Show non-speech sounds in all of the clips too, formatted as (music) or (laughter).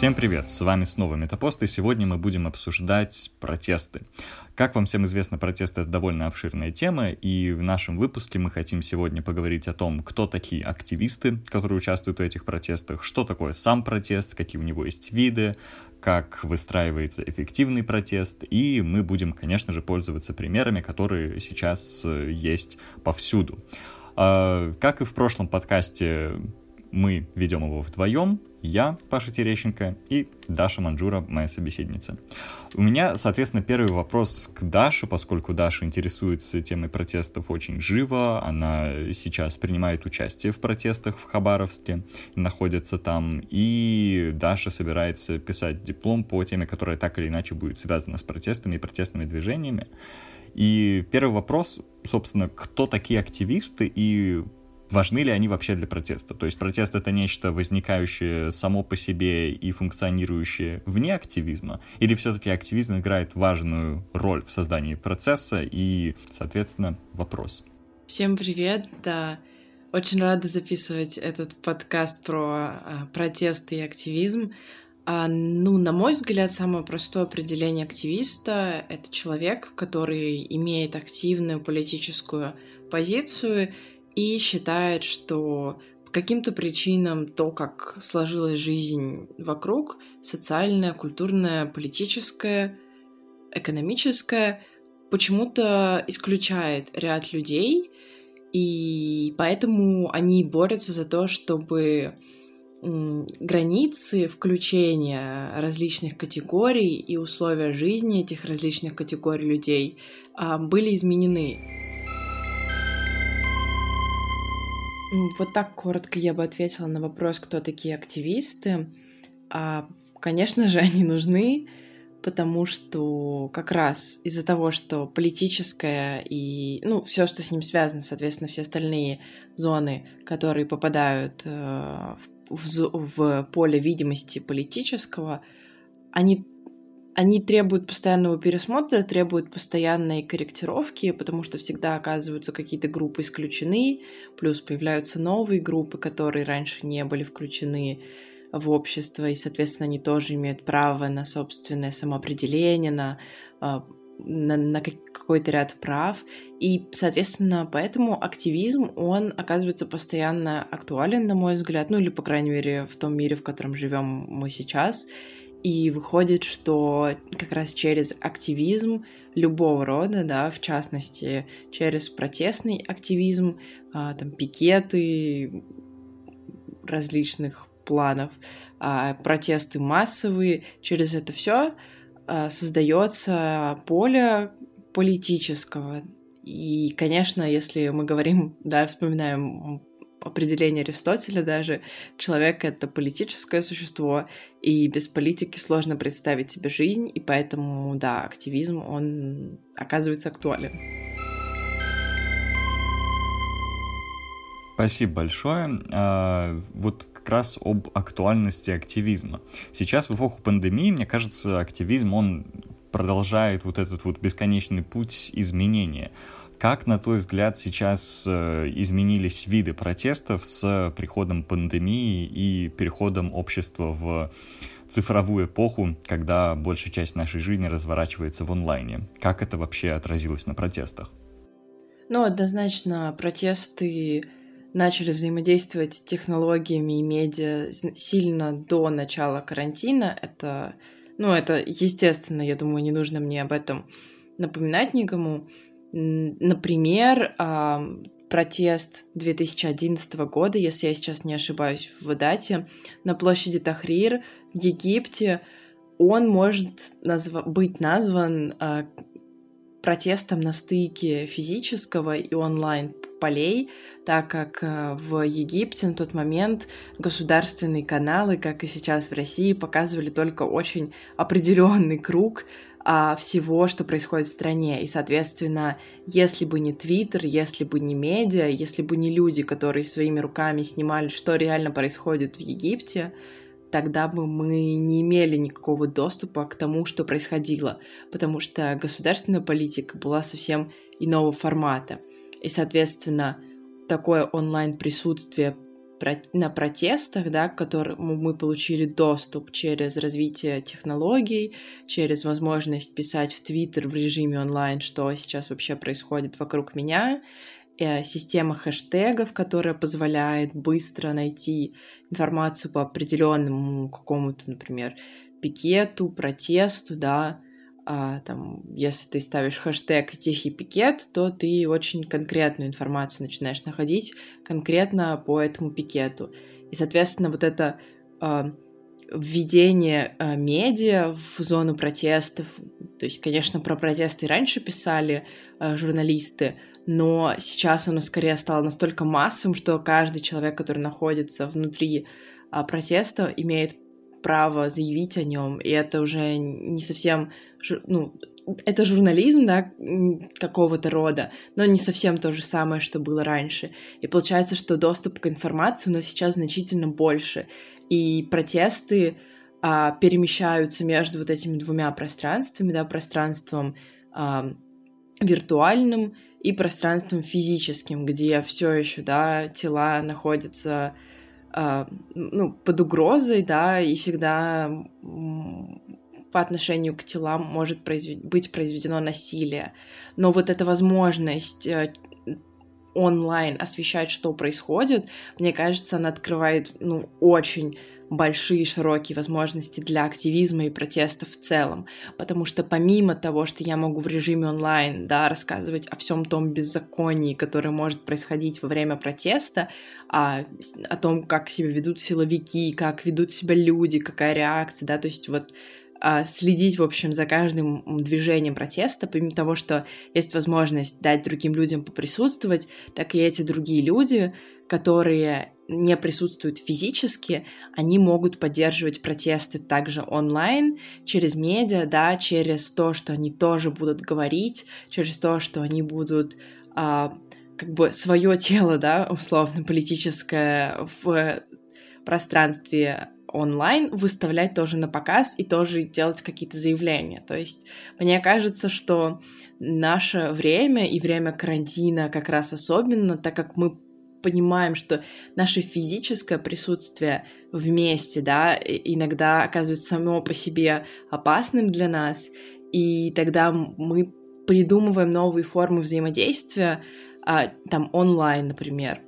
Всем привет, с вами снова Метапост, и сегодня мы будем обсуждать протесты. Как вам всем известно, протесты — это довольно обширная тема, и в нашем выпуске мы хотим сегодня поговорить о том, кто такие активисты, которые участвуют в этих протестах, что такое сам протест, какие у него есть виды, как выстраивается эффективный протест, и мы будем, конечно же, пользоваться примерами, которые сейчас э, есть повсюду. А, как и в прошлом подкасте, мы ведем его вдвоем, я, Паша Терещенко, и Даша Манджура, моя собеседница. У меня, соответственно, первый вопрос к Даше, поскольку Даша интересуется темой протестов очень живо, она сейчас принимает участие в протестах в Хабаровске, находится там, и Даша собирается писать диплом по теме, которая так или иначе будет связана с протестами и протестными движениями. И первый вопрос, собственно, кто такие активисты и важны ли они вообще для протеста. То есть протест это нечто возникающее само по себе и функционирующее вне активизма, или все-таки активизм играет важную роль в создании процесса и, соответственно, вопрос. Всем привет, да. Очень рада записывать этот подкаст про а, протесты и активизм. А, ну, на мой взгляд, самое простое определение активиста — это человек, который имеет активную политическую позицию и считает, что по каким-то причинам то, как сложилась жизнь вокруг, социальная, культурная, политическая, экономическая, почему-то исключает ряд людей, и поэтому они борются за то, чтобы границы включения различных категорий и условия жизни этих различных категорий людей а, были изменены. Вот так коротко я бы ответила на вопрос, кто такие активисты. А, конечно же, (laughs) они нужны, потому что как раз из-за того, что политическое и, ну, все, что с ним связано, соответственно, все остальные зоны, которые попадают э, в, в, в поле видимости политического, они они требуют постоянного пересмотра, требуют постоянной корректировки, потому что всегда оказываются какие-то группы исключены, плюс появляются новые группы, которые раньше не были включены в общество, и, соответственно, они тоже имеют право на собственное самоопределение, на, а, на, на какой-то ряд прав. И, соответственно, поэтому активизм, он оказывается постоянно актуален, на мой взгляд, ну или, по крайней мере, в том мире, в котором живем мы сейчас. И выходит, что как раз через активизм любого рода, да, в частности, через протестный активизм, а, там, пикеты различных планов, а, протесты массовые, через это все а, создается поле политического. И, конечно, если мы говорим, да, вспоминаем определение Аристотеля даже, человек — это политическое существо, и без политики сложно представить себе жизнь, и поэтому, да, активизм, он оказывается актуален. Спасибо большое. А, вот как раз об актуальности активизма. Сейчас в эпоху пандемии, мне кажется, активизм, он продолжает вот этот вот бесконечный путь изменения. Как, на твой взгляд, сейчас э, изменились виды протестов с приходом пандемии и переходом общества в цифровую эпоху, когда большая часть нашей жизни разворачивается в онлайне? Как это вообще отразилось на протестах? Ну, однозначно, протесты начали взаимодействовать с технологиями и медиа сильно до начала карантина. Это, ну, это естественно, я думаю, не нужно мне об этом напоминать никому. Например, протест 2011 года, если я сейчас не ошибаюсь в дате, на площади Тахрир в Египте, он может назв... быть назван э, протестом на стыке физического и онлайн полей, так как э, в Египте на тот момент государственные каналы, как и сейчас в России, показывали только очень определенный круг а, всего, что происходит в стране. И, соответственно, если бы не Твиттер, если бы не медиа, если бы не люди, которые своими руками снимали, что реально происходит в Египте, тогда бы мы не имели никакого доступа к тому, что происходило, потому что государственная политика была совсем иного формата. И, соответственно, такое онлайн-присутствие на протестах, да, к которому мы получили доступ через развитие технологий, через возможность писать в Твиттер в режиме онлайн, что сейчас вообще происходит вокруг меня, э, система хэштегов, которая позволяет быстро найти информацию по определенному какому-то, например, пикету, протесту, да, а, там, если ты ставишь хэштег «тихий пикет», то ты очень конкретную информацию начинаешь находить конкретно по этому пикету. И, соответственно, вот это а, введение а, медиа в зону протестов, то есть, конечно, про протесты раньше писали а, журналисты, но сейчас оно скорее стало настолько массовым, что каждый человек, который находится внутри а, протеста, имеет право заявить о нем, и это уже не совсем, ну, это журнализм, да, какого-то рода, но не совсем то же самое, что было раньше. И получается, что доступ к информации у нас сейчас значительно больше, и протесты а, перемещаются между вот этими двумя пространствами, да, пространством а, виртуальным и пространством физическим, где все еще, да, тела находятся ну, под угрозой, да, и всегда по отношению к телам может произвед... быть произведено насилие. Но вот эта возможность э, онлайн освещать, что происходит, мне кажется, она открывает, ну, очень большие широкие возможности для активизма и протеста в целом, потому что помимо того, что я могу в режиме онлайн, да, рассказывать о всем том беззаконии, которое может происходить во время протеста, а, о том, как себя ведут силовики, как ведут себя люди, какая реакция, да, то есть вот а, следить, в общем, за каждым движением протеста, помимо того, что есть возможность дать другим людям поприсутствовать, так и эти другие люди, которые не присутствуют физически, они могут поддерживать протесты также онлайн, через медиа, да, через то, что они тоже будут говорить, через то, что они будут а, как бы свое тело, да, условно политическое в пространстве онлайн выставлять тоже на показ и тоже делать какие-то заявления. То есть мне кажется, что наше время и время карантина как раз особенно, так как мы понимаем, что наше физическое присутствие вместе, да, иногда оказывается само по себе опасным для нас, и тогда мы придумываем новые формы взаимодействия, а, там онлайн, например.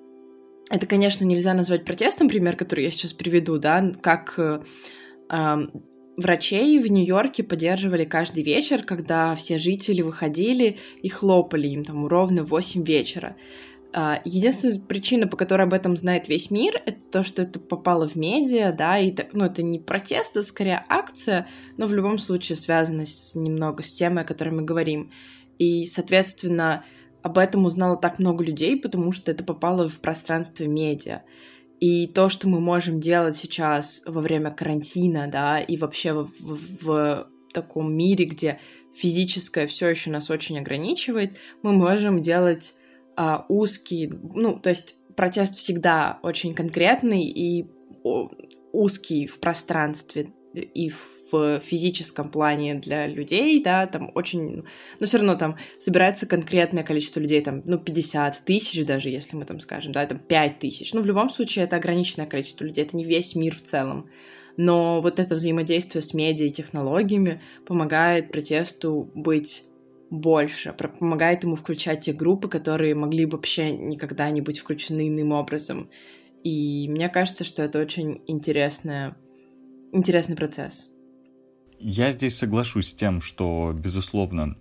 Это, конечно, нельзя назвать протестом, пример, который я сейчас приведу, да, как э, врачей в Нью-Йорке поддерживали каждый вечер, когда все жители выходили и хлопали им там ровно в 8 вечера. А, единственная причина, по которой об этом знает весь мир, это то, что это попало в медиа, да, и так, ну, это не протест, это скорее акция, но в любом случае связано с, немного с темой, о которой мы говорим. И, соответственно, об этом узнало так много людей, потому что это попало в пространство медиа. И то, что мы можем делать сейчас во время карантина, да, и вообще в, в, в таком мире, где физическое все еще нас очень ограничивает, мы можем делать а, узкий, ну, то есть протест всегда очень конкретный и узкий в пространстве и в физическом плане для людей, да, там очень, но все равно там собирается конкретное количество людей, там, ну, 50 тысяч даже, если мы там скажем, да, там 5 тысяч. Ну, в любом случае, это ограниченное количество людей, это не весь мир в целом. Но вот это взаимодействие с медиа и технологиями помогает протесту быть больше, помогает ему включать те группы, которые могли бы вообще никогда не быть включены иным образом. И мне кажется, что это очень интересная, интересный процесс. Я здесь соглашусь с тем, что, безусловно,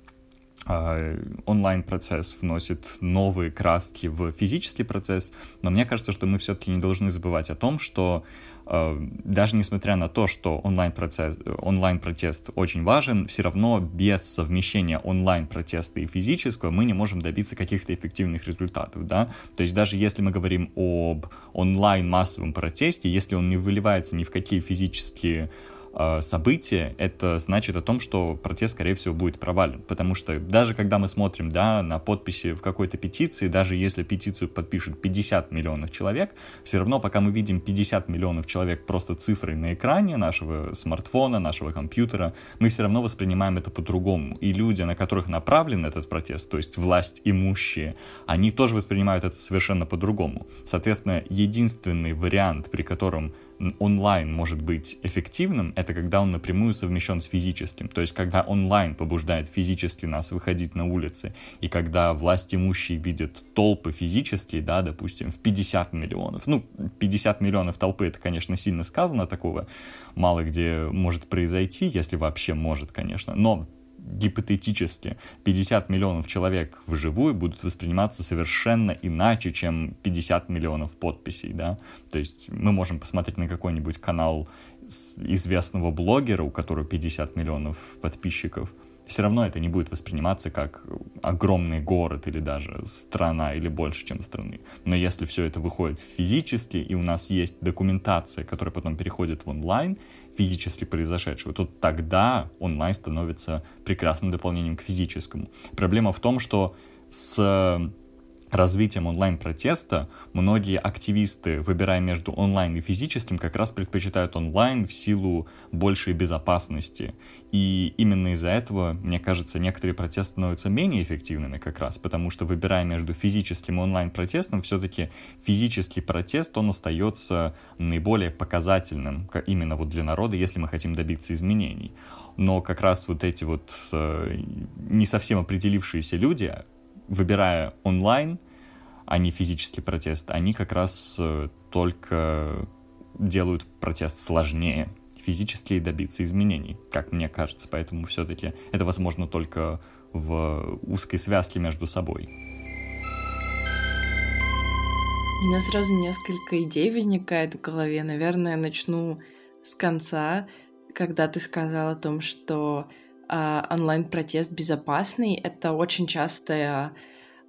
а, онлайн-процесс вносит новые краски в физический процесс, но мне кажется, что мы все-таки не должны забывать о том, что даже несмотря на то, что онлайн-процесс, онлайн-протест очень важен, все равно без совмещения онлайн-протеста и физического мы не можем добиться каких-то эффективных результатов, да, то есть даже если мы говорим об онлайн-массовом протесте, если он не выливается ни в какие физические э, событие, это значит о том, что протест, скорее всего, будет провален. Потому что даже когда мы смотрим да, на подписи в какой-то петиции, даже если петицию подпишет 50 миллионов человек, все равно, пока мы видим 50 миллионов человек просто цифрой на экране нашего смартфона, нашего компьютера, мы все равно воспринимаем это по-другому. И люди, на которых направлен этот протест, то есть власть имущие, они тоже воспринимают это совершенно по-другому. Соответственно, единственный вариант, при котором онлайн может быть эффективным, это когда он напрямую совмещен с физическим. То есть, когда онлайн побуждает физически нас выходить на улицы, и когда власть имущие видят толпы физические, да, допустим, в 50 миллионов. Ну, 50 миллионов толпы, это, конечно, сильно сказано, такого мало где может произойти, если вообще может, конечно. Но гипотетически 50 миллионов человек вживую будут восприниматься совершенно иначе, чем 50 миллионов подписей, да. То есть мы можем посмотреть на какой-нибудь канал известного блогера, у которого 50 миллионов подписчиков, все равно это не будет восприниматься как огромный город или даже страна или больше, чем страны. Но если все это выходит физически, и у нас есть документация, которая потом переходит в онлайн, физически произошедшего, то тогда онлайн становится прекрасным дополнением к физическому. Проблема в том, что с развитием онлайн-протеста многие активисты, выбирая между онлайн и физическим, как раз предпочитают онлайн в силу большей безопасности. И именно из-за этого, мне кажется, некоторые протесты становятся менее эффективными как раз, потому что выбирая между физическим и онлайн-протестом, все-таки физический протест, он остается наиболее показательным именно вот для народа, если мы хотим добиться изменений. Но как раз вот эти вот э, не совсем определившиеся люди, выбирая онлайн, а не физический протест, они как раз э, только делают протест сложнее физически добиться изменений, как мне кажется. Поэтому все-таки это возможно только в узкой связке между собой. У меня сразу несколько идей возникает в голове. Наверное, начну с конца, когда ты сказал о том, что онлайн-протест безопасный. Это очень частое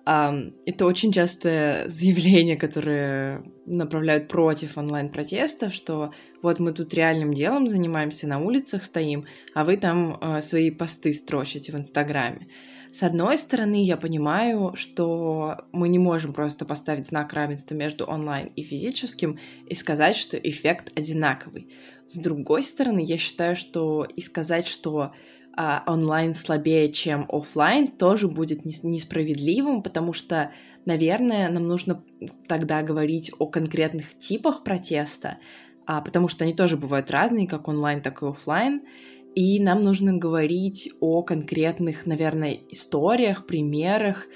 Um, это очень частое (laughs) заявление, которое направляют против онлайн-протестов, что вот мы тут реальным делом занимаемся, на улицах стоим, а вы там uh, свои посты строчите в Инстаграме. С одной стороны, я понимаю, что мы не можем просто поставить знак равенства между онлайн и физическим и сказать, что эффект одинаковый. С другой стороны, я считаю, что и сказать, что а, онлайн слабее, чем офлайн, тоже будет несправедливым, потому что, наверное, нам нужно тогда говорить о конкретных типах протеста, а, потому что они тоже бывают разные, как онлайн, так и офлайн. И нам нужно говорить о конкретных, наверное, историях, примерах,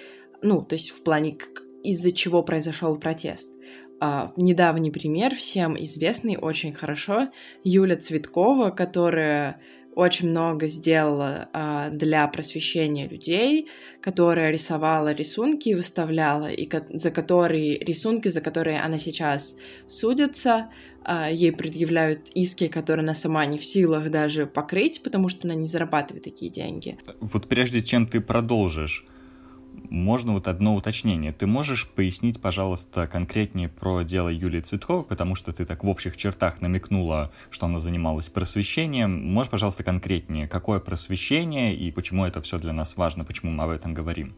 ну, то есть в плане, из-за чего произошел протест. Uh, недавний пример, всем известный очень хорошо, Юля Цветкова, которая очень много сделала а, для просвещения людей, которая рисовала рисунки и выставляла, и ко- за которые рисунки, за которые она сейчас судится, а, ей предъявляют иски, которые она сама не в силах даже покрыть, потому что она не зарабатывает такие деньги. Вот прежде чем ты продолжишь, можно вот одно уточнение. Ты можешь пояснить, пожалуйста, конкретнее про дело Юлии Цветковой, потому что ты так в общих чертах намекнула, что она занималась просвещением. Можешь, пожалуйста, конкретнее, какое просвещение и почему это все для нас важно, почему мы об этом говорим?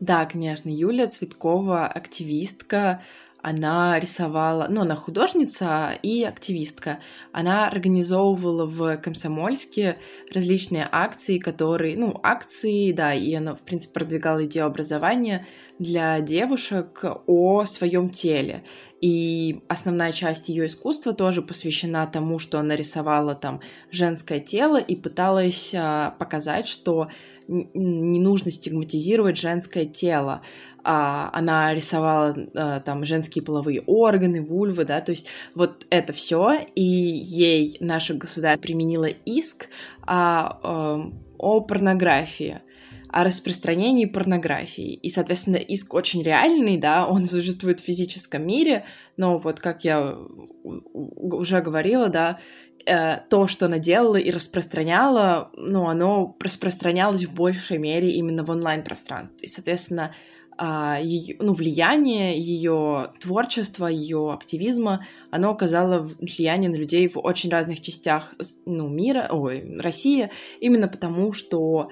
Да, конечно, Юлия Цветкова активистка, она рисовала, ну, она художница и активистка. Она организовывала в Комсомольске различные акции, которые, ну, акции, да, и она, в принципе, продвигала идею образования для девушек о своем теле. И основная часть ее искусства тоже посвящена тому, что она рисовала там женское тело и пыталась а, показать, что не нужно стигматизировать женское тело. А, она рисовала а, там женские половые органы, вульвы, да, то есть вот это все, и ей наше государство применило иск а, а, о порнографии о распространении порнографии. И, соответственно, иск очень реальный, да, он существует в физическом мире, но вот, как я уже говорила, да, э, то, что она делала и распространяла, ну, оно распространялось в большей мере именно в онлайн-пространстве. Соответственно, а, ее, ну, влияние ее творчества, ее активизма, оно оказало влияние на людей в очень разных частях ну, мира, ой, России, именно потому, что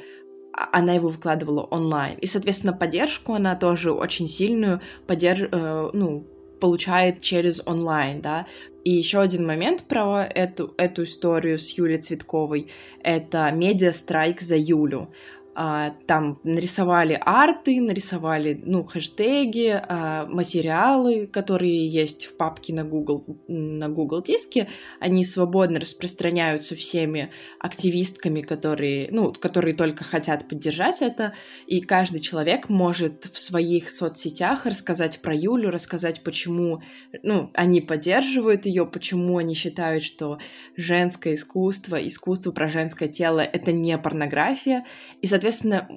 она его выкладывала онлайн. И, соответственно, поддержку она тоже очень сильную подерж... э, ну, получает через онлайн, да. И еще один момент про эту, эту историю с Юлей Цветковой — это медиа-страйк за Юлю. А, там нарисовали арты, нарисовали, ну, хэштеги, а, материалы, которые есть в папке на Google, на Google диске, они свободно распространяются всеми активистками, которые, ну, которые только хотят поддержать это, и каждый человек может в своих соцсетях рассказать про Юлю, рассказать, почему, ну, они поддерживают ее, почему они считают, что женское искусство, искусство про женское тело — это не порнография, и, соответственно,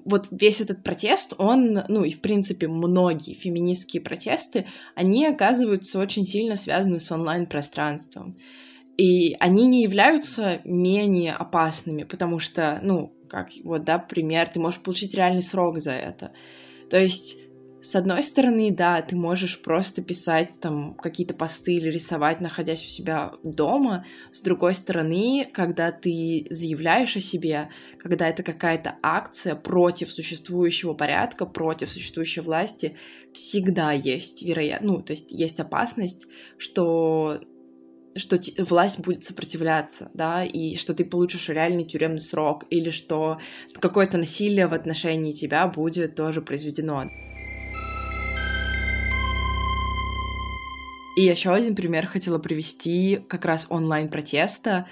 вот весь этот протест, он, ну и в принципе многие феминистские протесты, они оказываются очень сильно связаны с онлайн-пространством. И они не являются менее опасными, потому что, ну, как вот, да, пример, ты можешь получить реальный срок за это. То есть с одной стороны, да, ты можешь просто писать там какие-то посты или рисовать, находясь у себя дома. С другой стороны, когда ты заявляешь о себе, когда это какая-то акция против существующего порядка, против существующей власти, всегда есть вероятность, ну, то есть есть опасность, что что власть будет сопротивляться, да, и что ты получишь реальный тюремный срок, или что какое-то насилие в отношении тебя будет тоже произведено. И еще один пример хотела привести как раз онлайн-протеста.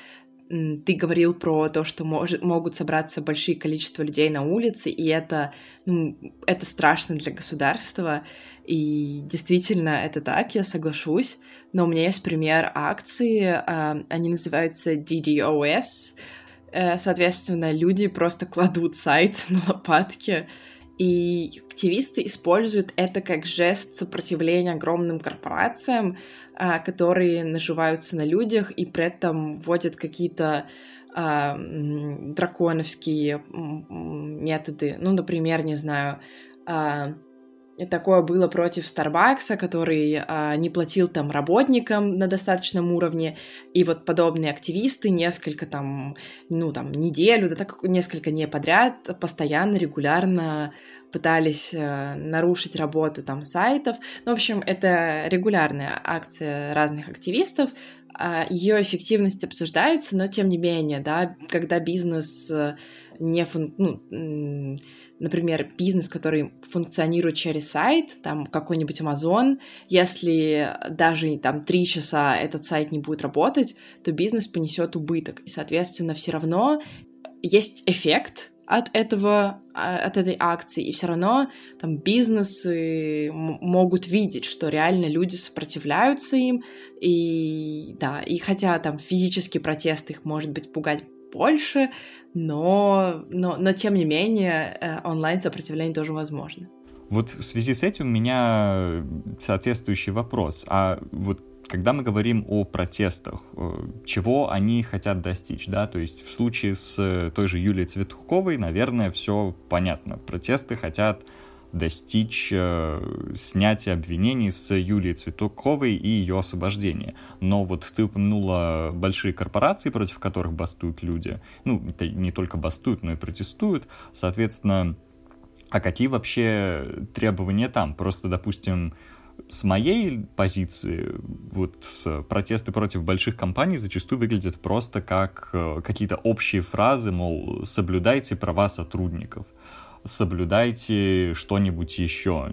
Ты говорил про то, что может, могут собраться большие количество людей на улице, и это, ну, это страшно для государства. И действительно, это так, я соглашусь. Но у меня есть пример акции, а, они называются DDoS. Э, соответственно, люди просто кладут сайт (laughs) на лопатки, и активисты используют это как жест сопротивления огромным корпорациям, а, которые наживаются на людях и при этом вводят какие-то а, драконовские методы. Ну, например, не знаю, а, такое было против Старбакса, который а, не платил там работникам на достаточном уровне, и вот подобные активисты несколько там, ну там неделю, да так несколько не подряд, постоянно, регулярно пытались э, нарушить работу там сайтов. Ну, в общем, это регулярная акция разных активистов, а, ее эффективность обсуждается, но тем не менее, да, когда бизнес э, не фун... ну, например, бизнес, который функционирует через сайт, там какой-нибудь Amazon, если даже там три часа этот сайт не будет работать, то бизнес понесет убыток. И, соответственно, все равно есть эффект от этого, а, от этой акции, и все равно там бизнесы могут видеть, что реально люди сопротивляются им, и да, и хотя там физический протест их может быть пугать больше, но, но, но тем не менее э, онлайн сопротивление тоже возможно. Вот в связи с этим у меня соответствующий вопрос. А вот когда мы говорим о протестах, э, чего они хотят достичь, да, то есть в случае с той же Юлией Цветковой, наверное, все понятно. Протесты хотят достичь э, снятия обвинений с Юлией Цветковой и ее освобождения. Но вот ты упомянула большие корпорации, против которых бастуют люди. Ну, это не только бастуют, но и протестуют. Соответственно, а какие вообще требования там? Просто, допустим, с моей позиции, вот протесты против больших компаний зачастую выглядят просто как э, какие-то общие фразы, мол, соблюдайте права сотрудников соблюдайте что-нибудь еще,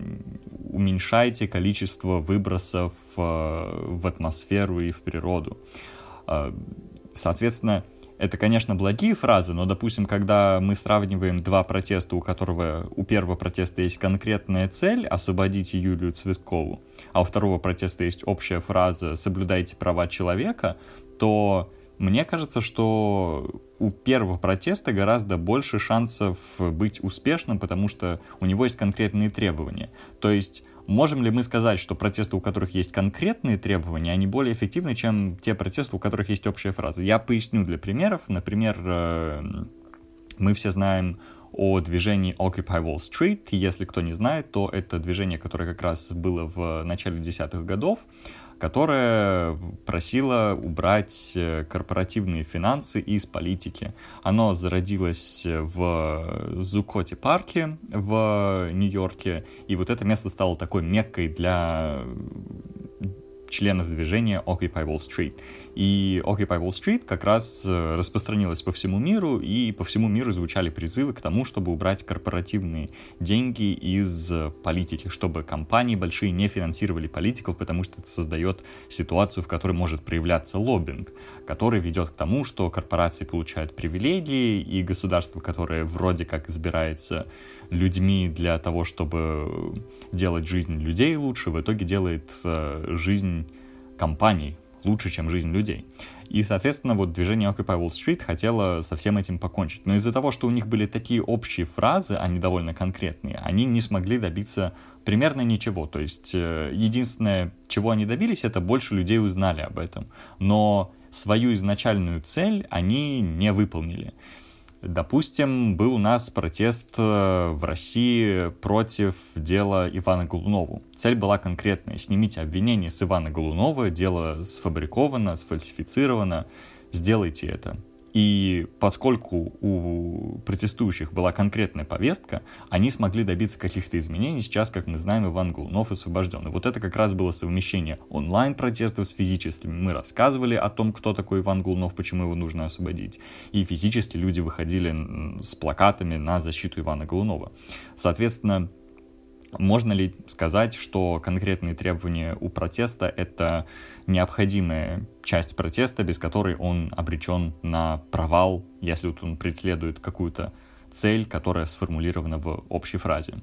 уменьшайте количество выбросов э, в атмосферу и в природу. Э, соответственно, это, конечно, благие фразы, но, допустим, когда мы сравниваем два протеста, у которого у первого протеста есть конкретная цель освободите Юлию Цветкову, а у второго протеста есть общая фраза соблюдайте права человека, то мне кажется, что у первого протеста гораздо больше шансов быть успешным, потому что у него есть конкретные требования. То есть можем ли мы сказать, что протесты, у которых есть конкретные требования, они более эффективны, чем те протесты, у которых есть общая фраза? Я поясню для примеров. Например, э, мы все знаем о движении Occupy Wall Street. Если кто не знает, то это движение, которое как раз было в начале десятых годов, которое просило убрать э, корпоративные финансы из политики. Оно зародилось в Зукоте парке в Нью-Йорке, и вот это место стало такой меккой для членов движения Occupy Wall Street. И Occupy Wall Street как раз э, распространилась по всему миру, и по всему миру звучали призывы к тому, чтобы убрать корпоративные деньги из политики, чтобы компании большие не финансировали политиков, потому что это создает ситуацию, в которой может проявляться лоббинг, который ведет к тому, что корпорации получают привилегии, и государство, которое вроде как избирается людьми для того, чтобы делать жизнь людей лучше, в итоге делает э, жизнь компаний лучше, чем жизнь людей. И, соответственно, вот движение Occupy Wall Street хотело со всем этим покончить. Но из-за того, что у них были такие общие фразы, они довольно конкретные, они не смогли добиться примерно ничего. То есть э, единственное, чего они добились, это больше людей узнали об этом. Но свою изначальную цель они не выполнили. Допустим, был у нас протест э, в России против дела Ивана Голунова. Цель была конкретная. Снимите обвинение с Ивана Голунова, дело сфабриковано, сфальсифицировано, сделайте это. И поскольку у протестующих была конкретная повестка, они смогли добиться каких-то изменений. Сейчас, как мы знаем, Иван Голунов освобожден. И вот это как раз было совмещение онлайн-протестов с физическими. Мы рассказывали о том, кто такой Иван Голунов, почему его нужно освободить. И физически люди выходили с плакатами на защиту Ивана Голунова. Соответственно, можно ли сказать, что конкретные требования у протеста — это необходимая часть протеста, без которой он обречен на провал, если вот он преследует какую-то цель, которая сформулирована в общей фразе?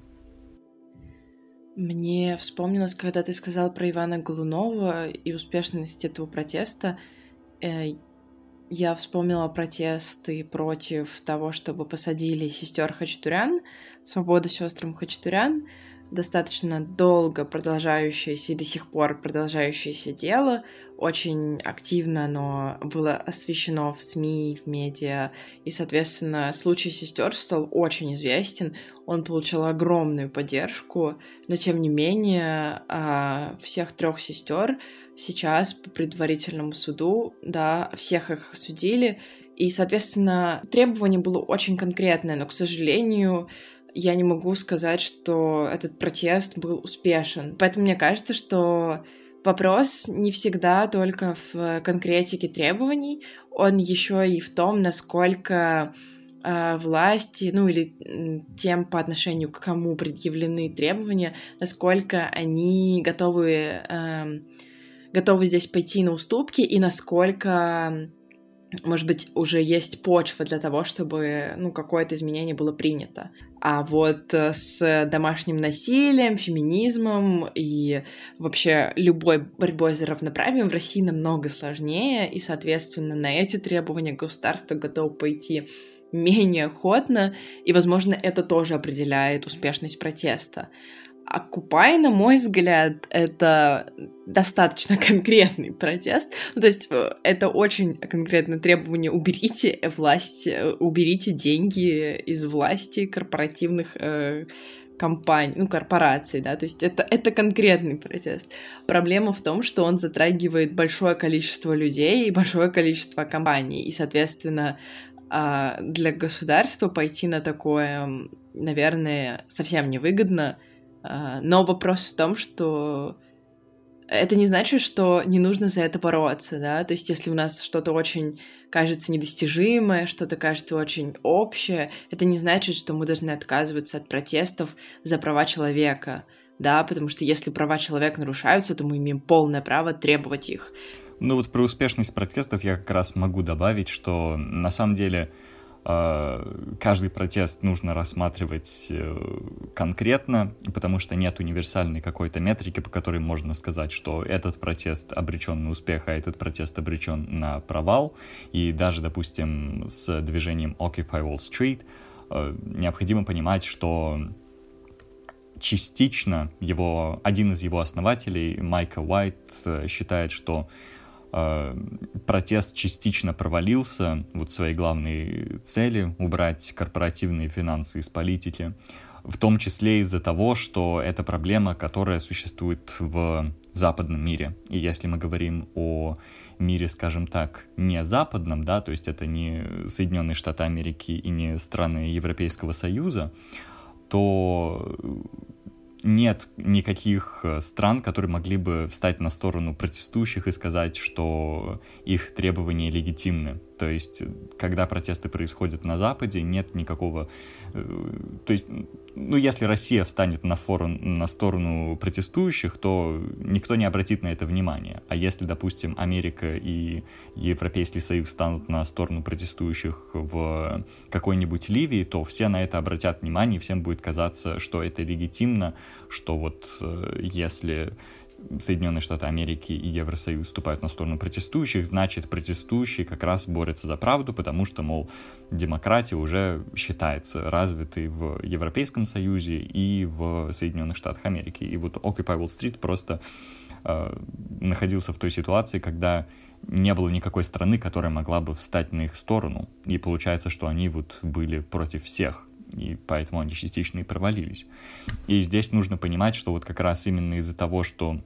Мне вспомнилось, когда ты сказал про Ивана Голунова и успешность этого протеста. Э, я вспомнила протесты против того, чтобы посадили сестер Хачатурян, свобода сестрам Хачатурян, достаточно долго продолжающееся и до сих пор продолжающееся дело. Очень активно оно было освещено в СМИ, в медиа. И, соответственно, случай сестер стал очень известен. Он получил огромную поддержку. Но, тем не менее, а, всех трех сестер сейчас по предварительному суду, да, всех их судили. И, соответственно, требование было очень конкретное, но, к сожалению, я не могу сказать, что этот протест был успешен. Поэтому мне кажется, что вопрос не всегда только в конкретике требований, он еще и в том, насколько э, власти, ну или тем, по отношению к кому предъявлены требования, насколько они готовы, э, готовы здесь пойти на уступки и насколько может быть, уже есть почва для того, чтобы, ну, какое-то изменение было принято. А вот э, с домашним насилием, феминизмом и вообще любой борьбой за равноправие в России намного сложнее, и, соответственно, на эти требования государство готово пойти менее охотно, и, возможно, это тоже определяет успешность протеста. Окупай, на мой взгляд, это достаточно (laughs) конкретный протест. Ну, то есть э, это очень конкретное требование уберите власть, э, уберите деньги из власти корпоративных э, компаний, ну, корпораций, да, то есть это, это конкретный протест. Проблема в том, что он затрагивает большое количество людей и большое количество компаний, и, соответственно, а, для государства пойти на такое, наверное, совсем невыгодно, а, но вопрос в том, что это не значит, что не нужно за это бороться, да, то есть если у нас что-то очень кажется недостижимое, что-то кажется очень общее, это не значит, что мы должны отказываться от протестов за права человека, да, потому что если права человека нарушаются, то мы имеем полное право требовать их. Ну вот про успешность протестов я как раз могу добавить, что на самом деле а, каждый протест нужно рассматривать э, конкретно, потому что нет универсальной какой-то метрики, по которой можно сказать, что этот протест обречен на успех, а этот протест обречен на провал. И даже, допустим, с движением Occupy Wall Street э, необходимо понимать, что частично его, один из его основателей, Майка Уайт, э, считает, что протест частично провалился, вот своей главной цели — убрать корпоративные финансы из политики, в том числе из-за того, что это проблема, которая существует в западном мире. И если мы говорим о мире, скажем так, не западном, да, то есть это не Соединенные Штаты Америки и не страны Европейского Союза, то нет никаких э, стран, которые могли бы встать на сторону протестующих и сказать, что их требования легитимны. То есть, когда протесты происходят на Западе, нет никакого... Э, то есть, ну, если Россия встанет на, форум, на сторону протестующих, то никто не обратит на это внимание. А если, допустим, Америка и Европейский Союз станут на сторону протестующих в какой-нибудь Ливии, то все на это обратят внимание, и всем будет казаться, что это легитимно, что вот э, если Соединенные Штаты Америки и Евросоюз вступают на сторону протестующих, значит, протестующие как раз борются за правду, потому что, мол, демократия уже считается развитой в Европейском Союзе и в Соединенных Штатах Америки. И вот Occupy Wall Street просто э, находился в той ситуации, когда не было никакой страны, которая могла бы встать на их сторону. И получается, что они вот были против всех и поэтому они частично и провалились. И здесь нужно понимать, что вот как раз именно из-за того, что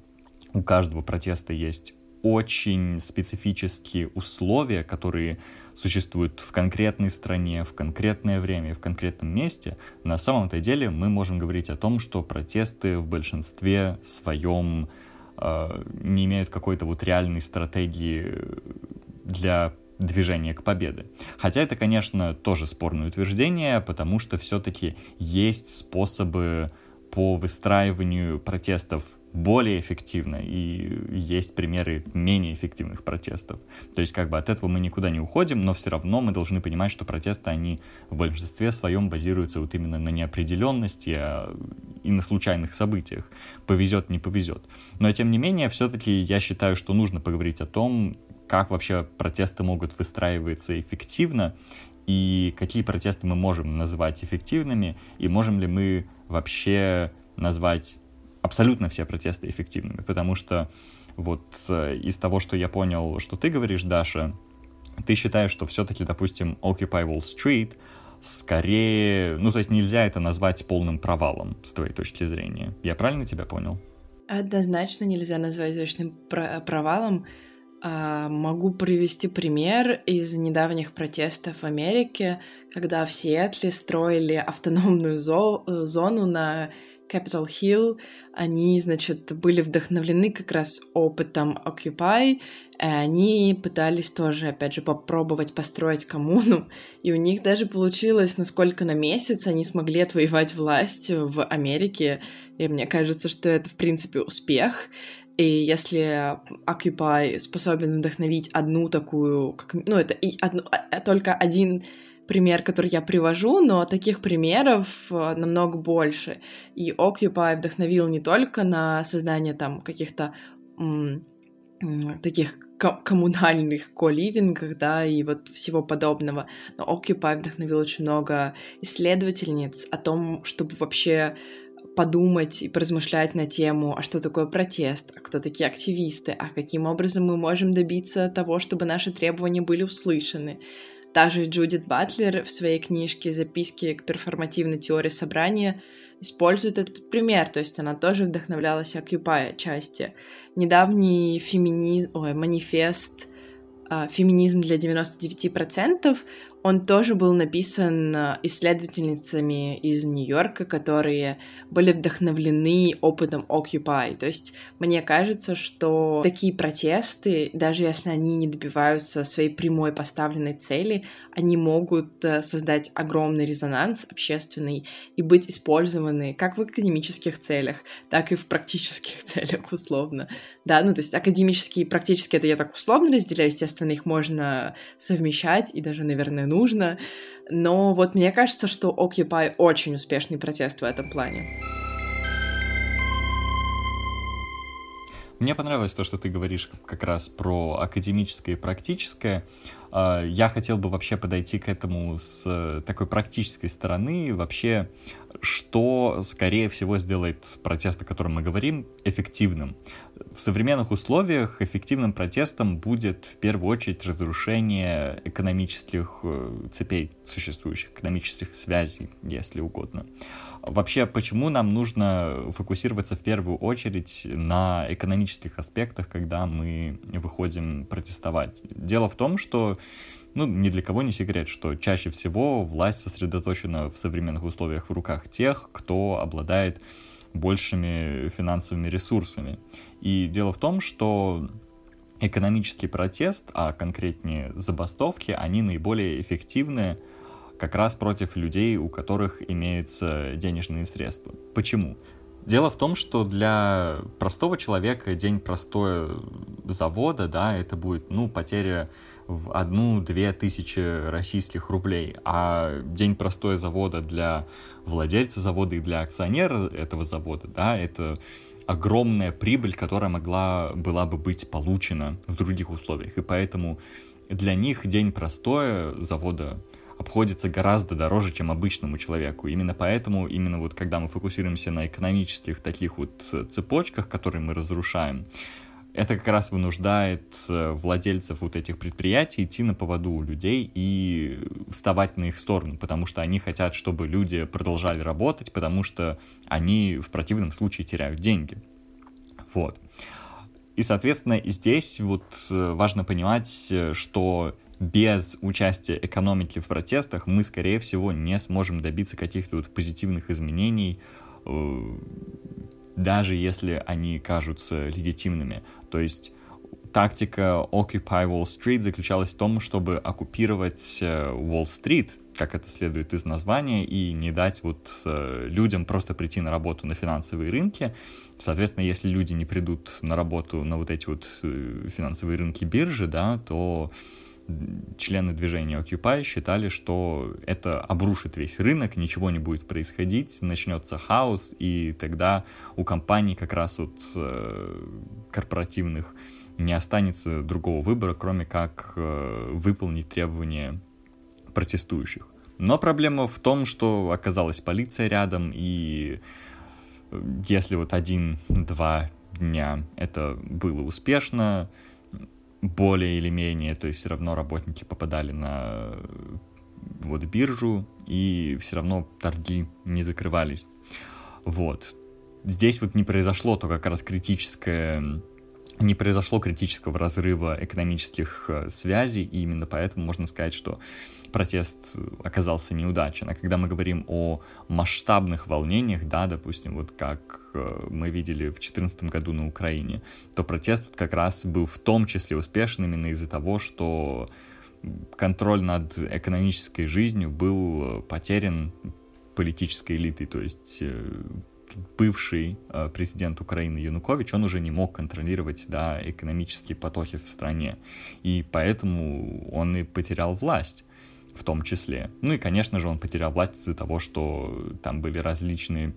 у каждого протеста есть очень специфические условия, которые существуют в конкретной стране, в конкретное время, в конкретном месте, на самом-то деле мы можем говорить о том, что протесты в большинстве своем э, не имеют какой-то вот реальной стратегии для движение к победе. Хотя это, конечно, тоже спорное утверждение, потому что все-таки есть способы по выстраиванию протестов более эффективно, и есть примеры менее эффективных протестов. То есть как бы от этого мы никуда не уходим, но все равно мы должны понимать, что протесты, они в большинстве своем базируются вот именно на неопределенности а, и на случайных событиях. Повезет, не повезет. Но тем не менее, все-таки я считаю, что нужно поговорить о том, как вообще протесты могут выстраиваться эффективно, и какие протесты мы можем назвать эффективными, и можем ли мы вообще назвать абсолютно все протесты эффективными, потому что вот э, из того, что я понял, что ты говоришь, Даша, ты считаешь, что все-таки, допустим, Occupy Wall Street скорее, ну то есть нельзя это назвать полным провалом с твоей точки зрения. Я правильно тебя понял? Однозначно нельзя назвать точным провалом, а, могу привести пример из недавних протестов в Америке, когда в Сиэтле строили автономную зо зону на Capitol Hill. Они, значит, были вдохновлены как раз опытом Occupy, и они пытались тоже, опять же, попробовать построить коммуну, и у них даже получилось, насколько на месяц они смогли отвоевать власть в Америке, и мне кажется, что это, в принципе, успех. И если Occupy способен вдохновить одну такую, как, ну, это и одну, а, только один пример, который я привожу, но таких примеров э, намного больше. И Occupy вдохновил не только на создание там каких-то таких коммунальных коливингах, да, и вот всего подобного. Но Occupy вдохновил очень много исследовательниц о том, чтобы вообще подумать и поразмышлять на тему, а что такое протест, а кто такие активисты, а каким образом мы можем добиться того, чтобы наши требования были услышаны. Даже Джудит Батлер в своей книжке «Записки к перформативной теории собрания» использует этот пример, то есть она тоже вдохновлялась Occupy части. Недавний феминизм, ой, манифест а, «Феминизм для 99%» Он тоже был написан э, исследовательницами из Нью-Йорка, которые были вдохновлены опытом Occupy. То есть мне кажется, что такие протесты, даже если они не добиваются своей прямой поставленной цели, они могут э, создать огромный резонанс общественный и быть использованы как в академических целях, так и в практических (laughs) целях, условно. Да, ну то есть академические и практически это я так условно разделяю, естественно, их можно совмещать и даже, наверное, нужно. Но вот мне кажется, что Occupy очень успешный протест в этом плане. Мне понравилось то, что ты говоришь как раз про академическое и практическое. А, я хотел бы вообще подойти к этому с такой практической стороны. Вообще, что, скорее всего, сделает протест, о котором мы говорим, эффективным. В современных условиях эффективным протестом будет в первую очередь разрушение экономических э, цепей существующих, экономических связей, если угодно. Вообще, почему нам нужно фокусироваться в первую очередь на экономических аспектах, когда мы выходим протестовать? Дело в том, что ну, ни для кого не секрет, что чаще всего власть сосредоточена в современных условиях в руках тех, кто обладает большими финансовыми ресурсами. И дело в том, что экономический протест, а конкретнее забастовки, они наиболее эффективны как раз против людей, у которых имеются денежные средства. Почему? Дело в том, что для простого человека день простой завода, да, это будет, ну, потеря в одну-две тысячи российских рублей, а день простой завода для владельца завода и для акционера этого завода, да, это огромная прибыль, которая могла была бы быть получена в других условиях, и поэтому для них день простой завода обходится гораздо дороже, чем обычному человеку. Именно поэтому, именно вот когда мы фокусируемся на экономических таких вот цепочках, которые мы разрушаем, это как раз вынуждает э, владельцев вот этих предприятий идти на поводу у людей и вставать на их сторону, потому что они хотят, чтобы люди продолжали работать, потому что они в противном случае теряют деньги. Вот. И, соответственно, здесь вот э, важно понимать, э, что без участия экономики в протестах мы, скорее всего, не сможем добиться каких-то вот позитивных изменений даже если они кажутся легитимными. То есть тактика Occupy Wall Street заключалась в том, чтобы оккупировать э, как это следует из названия, и не дать вот э, людям просто прийти на работу на финансовые рынки. Соответственно, если люди не придут на работу на вот эти вот э, финансовые рынки биржи, да, то члены движения Occupy считали, что это обрушит весь рынок, ничего не будет происходить, начнется хаос, и тогда у компаний как раз вот э, корпоративных не останется другого выбора, кроме как э, выполнить требования протестующих. Но проблема в том, что оказалась полиция рядом, и э, если вот один-два дня это было успешно, более или менее, то есть все равно работники попадали на вот биржу, и все равно торги не закрывались. Вот. Здесь вот не произошло то как раз критическое не произошло критического разрыва экономических э, связей, и именно поэтому можно сказать, что протест оказался неудачен. А когда мы говорим о масштабных волнениях, да, допустим, вот как э, мы видели в 2014 году на Украине, то протест как раз был в том числе успешен именно из-за того, что контроль над экономической жизнью был потерян политической элитой, то есть э, бывший э, президент Украины Янукович, он уже не мог контролировать да, экономические потоки в стране, и поэтому он и потерял власть в том числе. Ну и, конечно же, он потерял власть из-за того, что там были различные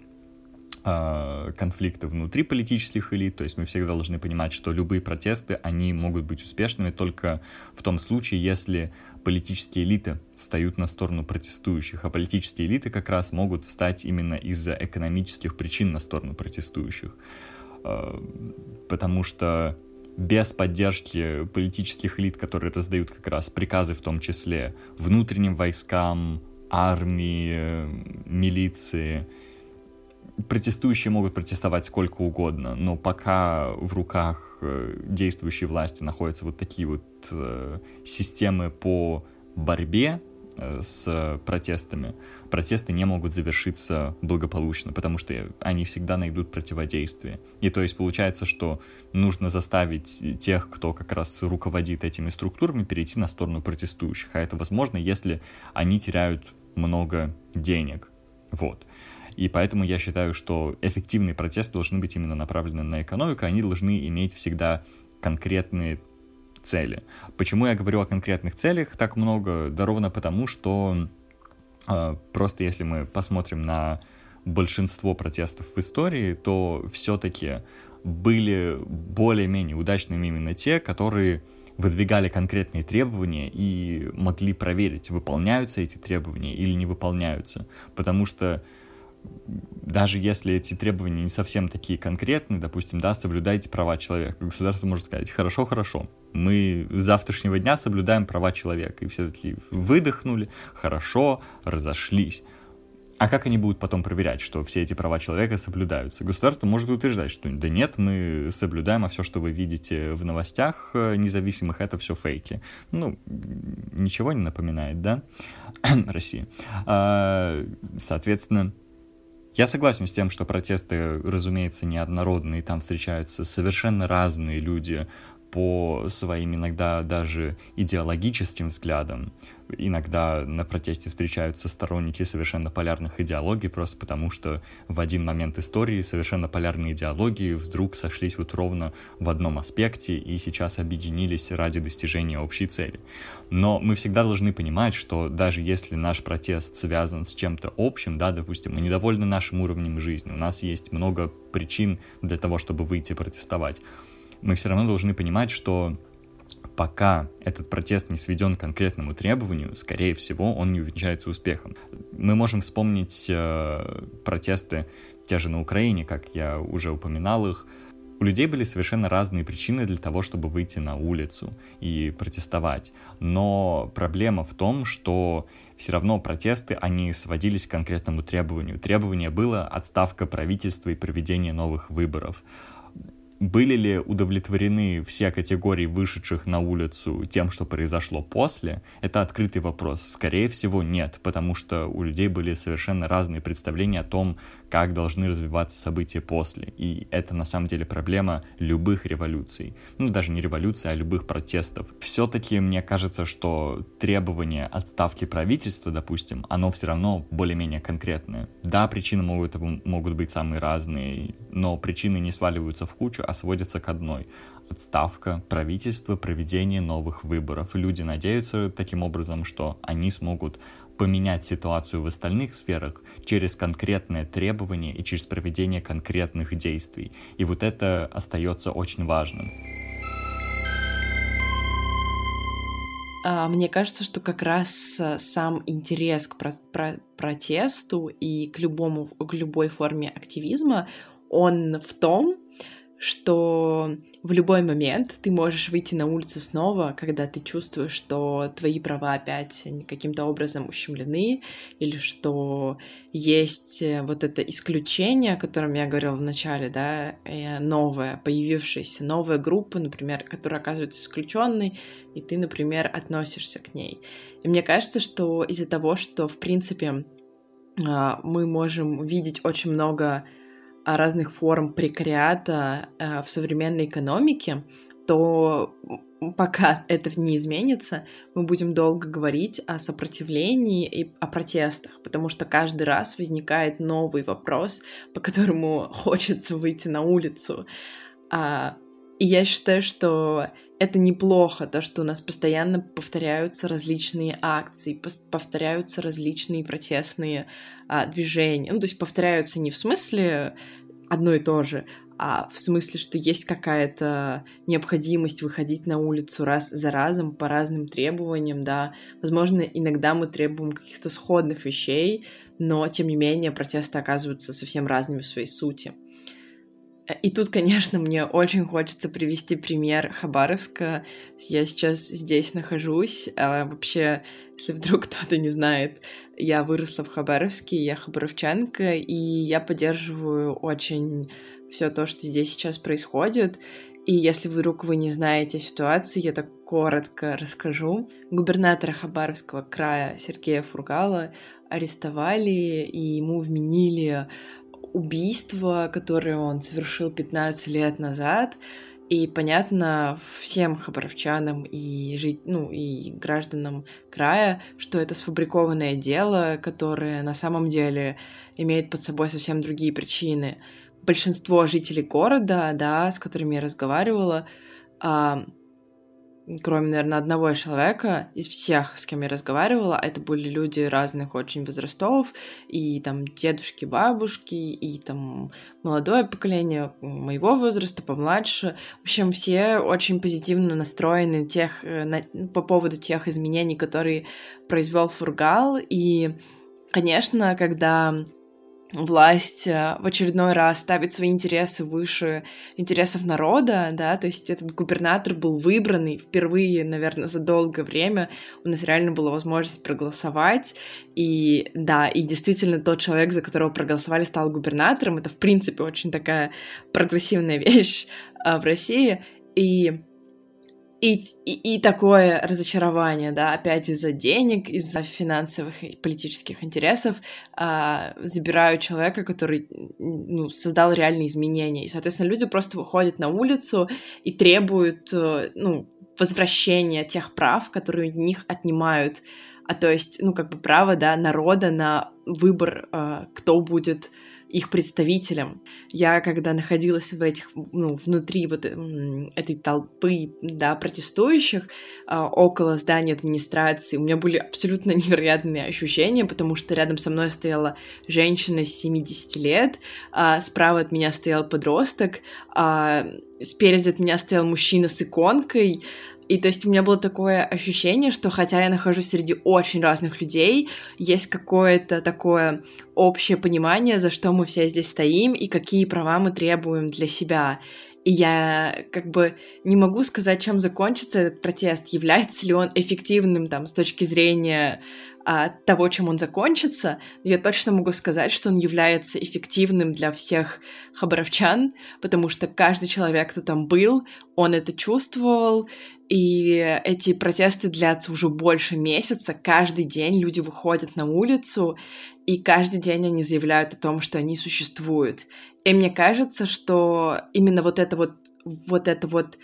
конфликты внутри политических элит, то есть мы всегда должны понимать, что любые протесты, они могут быть успешными только в том случае, если политические элиты встают на сторону протестующих, а политические элиты как раз могут встать именно из-за экономических причин на сторону протестующих. Э, потому что без поддержки политических элит, которые раздают как раз приказы в том числе внутренним войскам, армии, милиции, протестующие могут протестовать сколько угодно, но пока в руках э, действующей власти находятся вот такие вот э, системы по борьбе Э, с протестами, протесты не могут завершиться благополучно, потому что они всегда найдут противодействие. И то есть получается, что нужно заставить тех, кто как раз руководит этими структурами, перейти на сторону протестующих. А это возможно, если они теряют много денег. Вот. И поэтому я считаю, что эффективные протесты должны быть именно направлены на экономику, они должны иметь всегда конкретные цели. Почему я говорю о конкретных целях так много? Да ровно потому, что э, просто если мы посмотрим на большинство протестов в истории, то все-таки были более-менее удачными именно те, которые выдвигали конкретные требования и могли проверить, выполняются эти требования или не выполняются. Потому что даже если эти требования не совсем такие конкретные, допустим, да, соблюдайте права человека, государство может сказать, хорошо, хорошо, мы с завтрашнего дня соблюдаем права человека. И все такие выдохнули, хорошо, разошлись. А как они будут потом проверять, что все эти права человека соблюдаются? Государство может утверждать, что да нет, мы соблюдаем, а все, что вы видите в новостях э, независимых, это все фейки. Ну, ничего не напоминает, да? (clears throat) Россия. А, соответственно, я согласен с тем, что протесты, разумеется, неоднородные, там встречаются совершенно разные люди по своим иногда даже идеологическим взглядам. Иногда на протесте встречаются сторонники совершенно полярных идеологий, просто потому что в один момент истории совершенно полярные идеологии вдруг сошлись вот ровно в одном аспекте и сейчас объединились ради достижения общей цели. Но мы всегда должны понимать, что даже если наш протест связан с чем-то общим, да, допустим, мы недовольны нашим уровнем жизни, у нас есть много причин для того, чтобы выйти протестовать, мы все равно должны понимать, что пока этот протест не сведен к конкретному требованию, скорее всего, он не увенчается успехом. Мы можем вспомнить э, протесты те же на Украине, как я уже упоминал их. У людей были совершенно разные причины для того, чтобы выйти на улицу и протестовать. Но проблема в том, что все равно протесты, они сводились к конкретному требованию. Требование было отставка правительства и проведение новых выборов. Были ли удовлетворены все категории вышедших на улицу тем, что произошло после? Это открытый вопрос. Скорее всего, нет, потому что у людей были совершенно разные представления о том, как должны развиваться события после. И это на самом деле проблема любых революций. Ну, даже не революции, а любых протестов. Все-таки мне кажется, что требование отставки правительства, допустим, оно все равно более-менее конкретное. Да, причины могут, могут быть самые разные, но причины не сваливаются в кучу, а сводятся к одной. Отставка правительства, проведение новых выборов. Люди надеются таким образом, что они смогут поменять ситуацию в остальных сферах через конкретные требования и через проведение конкретных действий. И вот это остается очень важным. А, мне кажется, что как раз э, сам интерес к про про протесту и к любому к любой форме активизма, он в том, что в любой момент ты можешь выйти на улицу снова, когда ты чувствуешь, что твои права опять каким-то образом ущемлены, или что есть э, вот это исключение, о котором я говорила в начале, да, э, новая, появившаяся новая группа, например, которая оказывается исключенной, и ты, например, относишься к ней. И мне кажется, что из-за того, что, в принципе, а, мы можем видеть очень много разных форм прекариата э, в современной экономике, то пока это не изменится, мы будем долго говорить о сопротивлении и о протестах, потому что каждый раз возникает новый вопрос, по которому (laughs) хочется выйти на улицу. А, и я считаю, что это неплохо, то, что у нас постоянно повторяются различные акции, повторяются различные протестные а, движения. Ну, то есть повторяются не в смысле одно и то же, а в смысле, что есть какая-то необходимость выходить на улицу раз за разом по разным требованиям, да. Возможно, иногда мы требуем каких-то сходных вещей, но, тем не менее, протесты оказываются совсем разными в своей сути. И тут, конечно, мне очень хочется привести пример Хабаровска. Я сейчас здесь нахожусь. А вообще, если вдруг (laughs) кто-то не знает, я выросла в Хабаровске, я хабаровчанка, и я поддерживаю очень все то, что здесь сейчас происходит. И если вдруг вы не знаете ситуации, я так коротко расскажу. Губернатора Хабаровского края Сергея Фургала арестовали, и ему вменили убийство, которое он совершил 15 лет назад. И понятно всем хабаровчанам и, жить, ну, и гражданам края, что это сфабрикованное дело, которое на самом деле имеет под собой совсем другие причины. Большинство жителей города, да, с которыми я разговаривала, кроме, наверное, одного человека из всех, с кем я разговаривала, это были люди разных очень возрастов, и там дедушки, бабушки, и там молодое поколение моего возраста, помладше. В общем, все очень позитивно настроены тех, э, на, по поводу тех изменений, которые произвел Фургал, и, конечно, когда власть э, в очередной раз ставит свои интересы выше интересов народа, да, то есть этот губернатор был выбранный впервые, наверное, за долгое время, у нас реально была возможность проголосовать, и да, и действительно тот человек, за которого проголосовали, стал губернатором, это в принципе очень такая прогрессивная (laughs) вещь а, в России, и и, и, и такое разочарование, да, опять из-за денег, из-за финансовых и политических интересов а, забирают человека, который ну, создал реальные изменения. И, соответственно, люди просто выходят на улицу и требуют э, ну, возвращения тех прав, которые у них отнимают. А то есть, ну, как бы право, да, народа на выбор, а, кто будет их представителям. Я, когда находилась в этих, ну, внутри вот этой толпы, да, протестующих, э, около здания администрации, у меня были абсолютно (laughs) невероятные ощущения, потому что рядом со мной стояла женщина 70 лет, э, справа от меня стоял подросток, э, спереди от меня стоял мужчина с иконкой, и то есть у меня было такое ощущение, что хотя я нахожусь среди очень разных людей, есть какое-то такое общее понимание, за что мы все здесь стоим и какие права мы требуем для себя. И я как бы не могу сказать, чем закончится этот протест, является ли он эффективным там с точки зрения а, того, чем он закончится, я точно могу сказать, что он является эффективным для всех хабаровчан, потому что каждый человек, кто там был, он это чувствовал, и эти протесты длятся уже больше месяца. Каждый день люди выходят на улицу, и каждый день они заявляют о том, что они существуют. И мне кажется, что именно вот это вот, вот это вот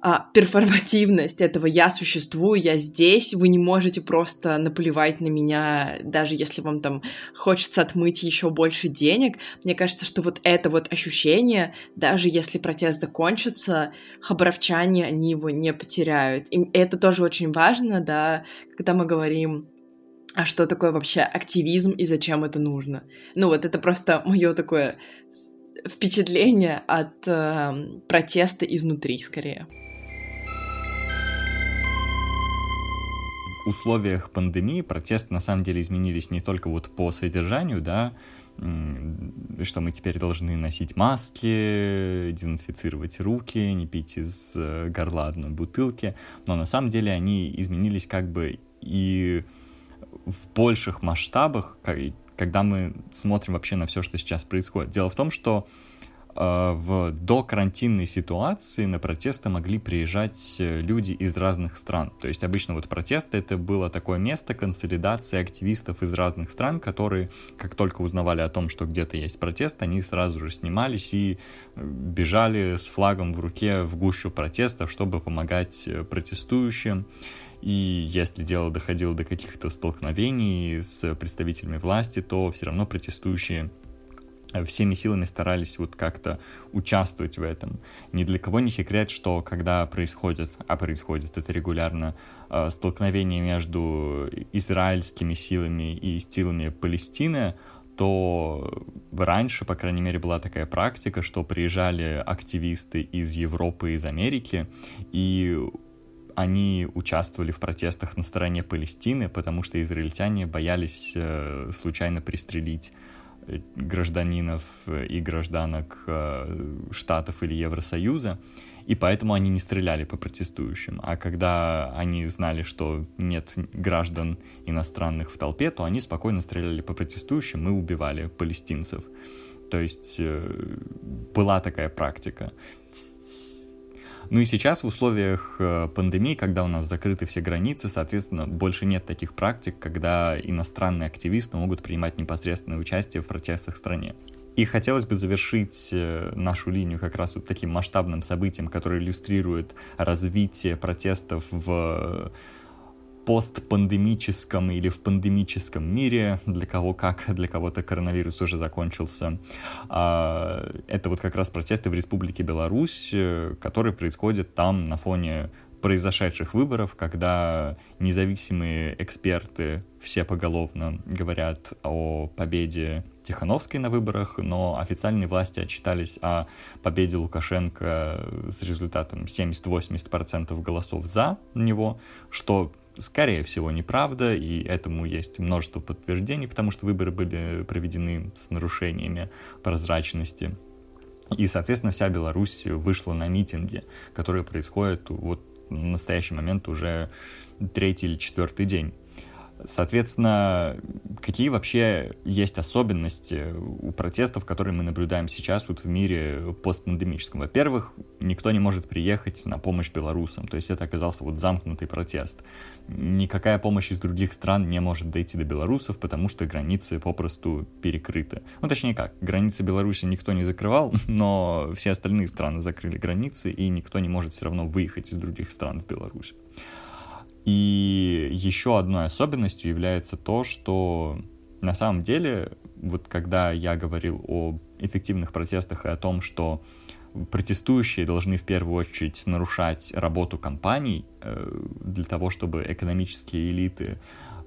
а, перформативность этого «я существую, я здесь», вы не можете просто наплевать на меня, даже если вам там хочется отмыть еще больше денег. Мне кажется, что вот это вот ощущение, даже если протест закончится, хабаровчане, они его не потеряют. И это тоже очень важно, да, когда мы говорим а что такое вообще активизм и зачем это нужно. Ну вот это просто мое такое впечатление от э, протеста изнутри, скорее. Условиях пандемии протесты на самом деле изменились не только вот по содержанию, да, что мы теперь должны носить маски, дезинфицировать руки, не пить из э, горла одной бутылки, но на самом деле они изменились как бы и в больших масштабах, когда мы смотрим вообще на все, что сейчас происходит. Дело в том, что в докарантинной ситуации на протесты могли приезжать э, люди из разных стран. То есть обычно вот протесты это было такое место консолидации активистов из разных стран, которые, как только узнавали о том, что где-то есть протест, они сразу же снимались и э, бежали с флагом в руке в гущу протестов, чтобы помогать протестующим. И если дело доходило до каких-то столкновений с представителями власти, то все равно протестующие всеми силами старались вот как-то участвовать в этом. Ни для кого не секрет, что когда происходит, а происходит это регулярно, э, столкновение между израильскими силами и силами Палестины, то раньше, по крайней мере, была такая практика, что приезжали активисты из Европы, из Америки, и они участвовали в протестах на стороне Палестины, потому что израильтяне боялись э, случайно пристрелить гражданинов и гражданок э, Штатов или Евросоюза, и поэтому они не стреляли по протестующим. А когда они знали, что нет граждан иностранных в толпе, то они спокойно стреляли по протестующим и убивали палестинцев. То есть э, была такая практика. Ну и сейчас в условиях э, пандемии, когда у нас закрыты все границы, соответственно, больше нет таких практик, когда иностранные активисты могут принимать непосредственное участие в протестах в стране. И хотелось бы завершить э, нашу линию как раз вот таким масштабным событием, которое иллюстрирует развитие протестов в постпандемическом или в пандемическом мире, для кого как, для кого-то коронавирус уже закончился. А, это вот как раз протесты в Республике Беларусь, э, которые происходят там на фоне произошедших выборов, когда независимые эксперты все поголовно говорят о победе Тихановской на выборах, но официальные власти отчитались о победе Лукашенко с результатом 70-80% голосов за него, что скорее всего неправда, и этому есть множество подтверждений, потому что выборы были проведены с нарушениями прозрачности. И, соответственно, вся Беларусь вышла на митинги, которые происходят вот в настоящий момент уже третий или четвертый день. Соответственно, какие вообще есть особенности у протестов, которые мы наблюдаем сейчас вот в мире постпандемическом? Во-первых, никто не может приехать на помощь белорусам, то есть это оказался вот замкнутый протест. Никакая помощь из других стран не может дойти до белорусов, потому что границы попросту перекрыты. Ну, точнее как, границы Беларуси никто не закрывал, (laughs) но все остальные страны закрыли границы, и никто не может все равно выехать из других стран в Беларусь. И еще одной особенностью является то, что на самом деле, вот когда я говорил о эффективных протестах и о том, что протестующие должны в первую очередь нарушать работу компаний э, для того, чтобы экономические элиты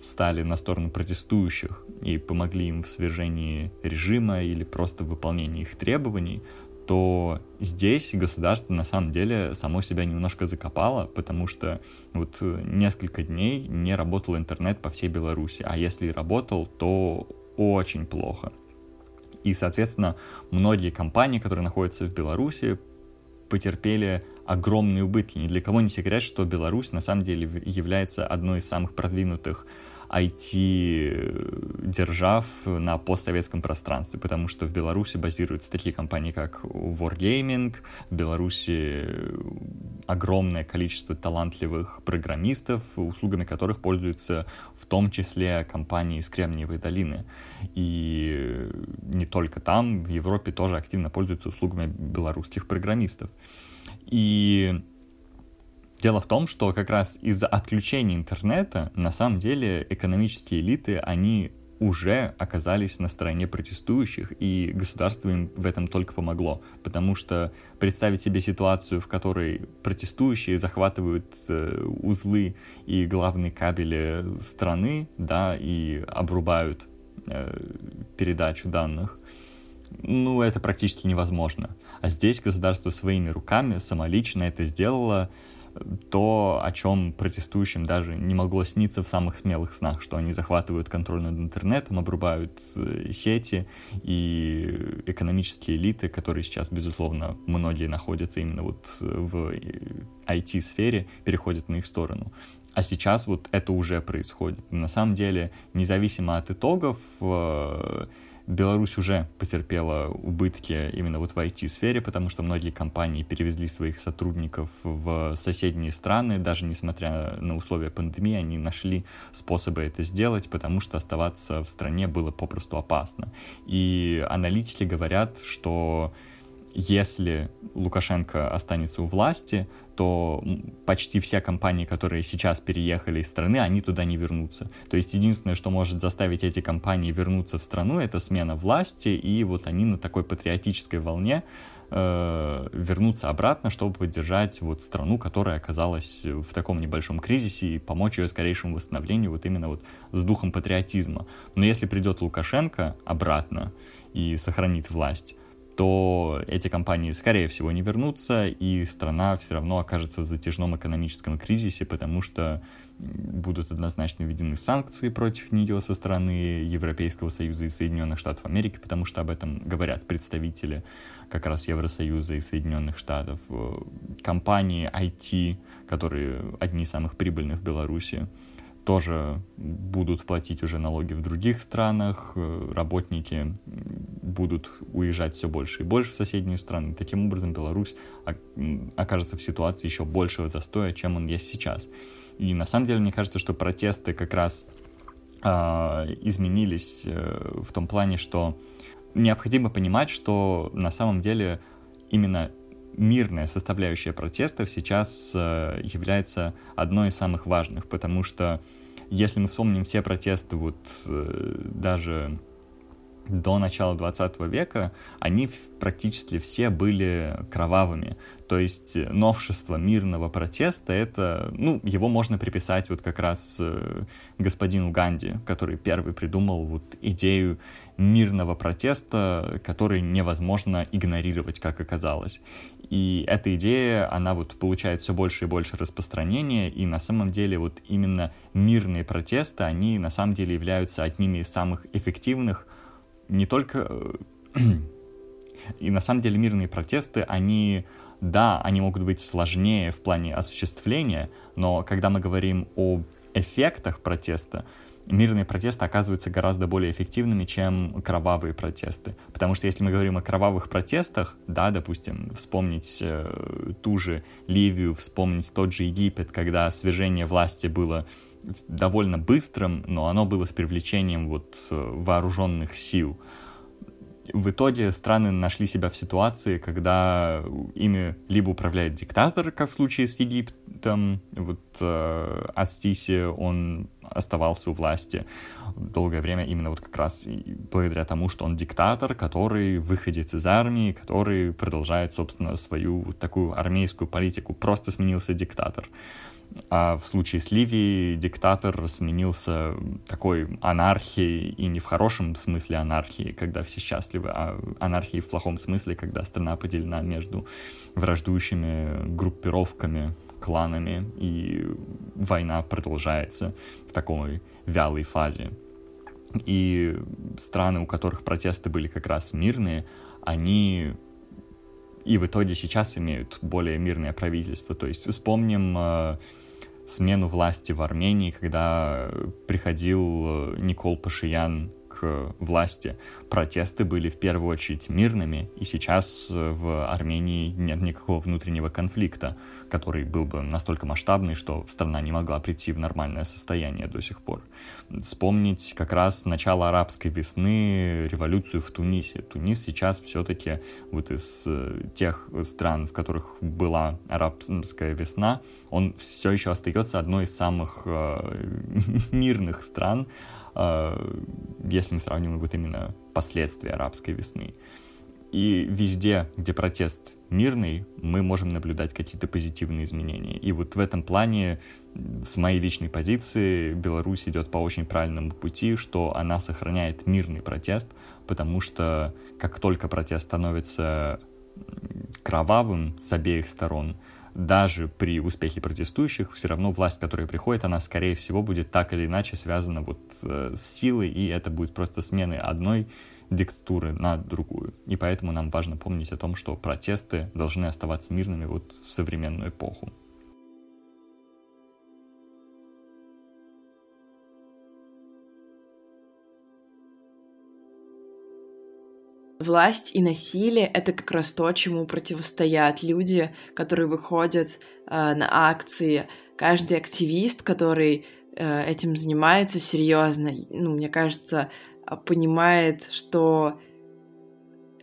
стали на сторону протестующих и помогли им в свержении режима или просто в выполнении их требований, то здесь государство на самом деле само себя немножко закопало, потому что вот несколько дней не работал интернет по всей Беларуси, а если и работал, то очень плохо. И, соответственно, многие компании, которые находятся в Беларуси, потерпели огромные убытки. Ни для кого не секрет, что Беларусь на самом деле является одной из самых продвинутых IT-держав на постсоветском пространстве, потому что в Беларуси базируются такие компании, как Wargaming, в Беларуси огромное количество талантливых программистов, услугами которых пользуются в том числе компании из Кремниевой долины. И не только там, в Европе тоже активно пользуются услугами белорусских программистов. И Дело в том, что как раз из-за отключения интернета на самом деле экономические элиты, они уже оказались на стороне протестующих, и государство им в этом только помогло. Потому что представить себе ситуацию, в которой протестующие захватывают э, узлы и главные кабели страны, да, и обрубают э, передачу данных, ну, это практически невозможно. А здесь государство своими руками самолично это сделало, то, о чем протестующим даже не могло сниться в самых смелых снах, что они захватывают контроль над интернетом, обрубают э, сети, и экономические элиты, которые сейчас, безусловно, многие находятся именно вот в IT-сфере, э, переходят на их сторону. А сейчас вот это уже происходит. На самом деле, независимо от итогов, э, Беларусь уже потерпела убытки именно вот в IT-сфере, потому что многие компании перевезли своих сотрудников в соседние страны, даже несмотря на условия пандемии, они нашли способы это сделать, потому что оставаться в стране было попросту опасно. И аналитики говорят, что если Лукашенко останется у власти, то почти все компании, которые сейчас переехали из страны, они туда не вернутся. То есть единственное, что может заставить эти компании вернуться в страну, это смена власти, и вот они на такой патриотической волне э, вернуться обратно, чтобы поддержать вот страну, которая оказалась в таком небольшом кризисе и помочь ее скорейшему восстановлению вот именно вот с духом патриотизма. Но если придет Лукашенко обратно и сохранит власть, то эти компании, скорее всего, не вернутся, и страна все равно окажется в затяжном экономическом кризисе, потому что будут однозначно введены санкции против нее со стороны Европейского Союза и Соединенных Штатов Америки, потому что об этом говорят представители как раз Евросоюза и Соединенных Штатов. Компании IT, которые одни из самых прибыльных в Беларуси, тоже будут платить уже налоги в других странах, э, работники будут уезжать все больше и больше в соседние страны. Таким образом, Беларусь окажется в ситуации еще большего застоя, чем он есть сейчас. И на самом деле, мне кажется, что протесты как раз э, изменились э, в том плане, что необходимо понимать, что на самом деле именно мирная составляющая протестов сейчас э, является одной из самых важных, потому что если мы вспомним все протесты, вот э, даже до начала 20 века они практически все были кровавыми. То есть новшество мирного протеста, это, ну, его можно приписать вот как раз э, господину Ганди, который первый придумал вот идею мирного протеста, который невозможно игнорировать, как оказалось. И эта идея, она вот получает все больше и больше распространения, и на самом деле вот именно мирные протесты, они на самом деле являются одними из самых эффективных не только... Э, (clears throat) и на самом деле мирные протесты, они, да, они могут быть сложнее в плане осуществления, но когда мы говорим о эффектах протеста, мирные протесты оказываются гораздо более эффективными, чем кровавые протесты. Потому что если мы говорим о кровавых протестах, да, допустим, вспомнить э, ту же Ливию, вспомнить тот же Египет, когда свержение власти было довольно быстрым, но оно было с привлечением вот э, вооруженных сил. В итоге страны нашли себя в ситуации, когда ими либо управляет диктатор, как в случае с Египтом, вот э, Астиси, он оставался у власти долгое время именно вот как раз благодаря тому, что он диктатор, который выходит из армии, который продолжает, собственно, свою вот такую армейскую политику. Просто сменился диктатор. А в случае с Ливией диктатор сменился такой анархией, и не в хорошем смысле анархии, когда все счастливы, а анархией в плохом смысле, когда страна поделена между враждующими группировками, кланами, и война продолжается в такой вялой фазе. И страны, у которых протесты были как раз мирные, они и в итоге сейчас имеют более мирное правительство. То есть вспомним э, смену власти в Армении, когда приходил э, Никол Пашиян к власти. Протесты были в первую очередь мирными, и сейчас э, в Армении нет никакого внутреннего конфликта, который был бы настолько масштабный, что страна не могла прийти в нормальное состояние до сих пор. Вспомнить как раз начало арабской весны, революцию в Тунисе. Тунис сейчас все-таки вот из э, тех стран, в которых была арабская весна, он все еще остается одной из самых э, (laughs) мирных стран, э, если мы сравниваем вот именно последствия арабской весны. И везде, где протест мирный, мы можем наблюдать какие-то позитивные изменения. И вот в этом плане, с моей личной позиции, Беларусь идет по очень правильному пути, что она сохраняет мирный протест, потому что как только протест становится кровавым с обеих сторон, даже при успехе протестующих, все равно власть, которая приходит, она, скорее всего, будет так или иначе связана вот э, с силой, и это будет просто смены одной диктатуры на другую. И поэтому нам важно помнить о том, что протесты должны оставаться мирными вот в современную эпоху. Власть и насилие — это как раз то, чему противостоят люди, которые выходят э, на акции. Каждый активист, который э, этим занимается серьезно, ну, мне кажется, а, понимает, что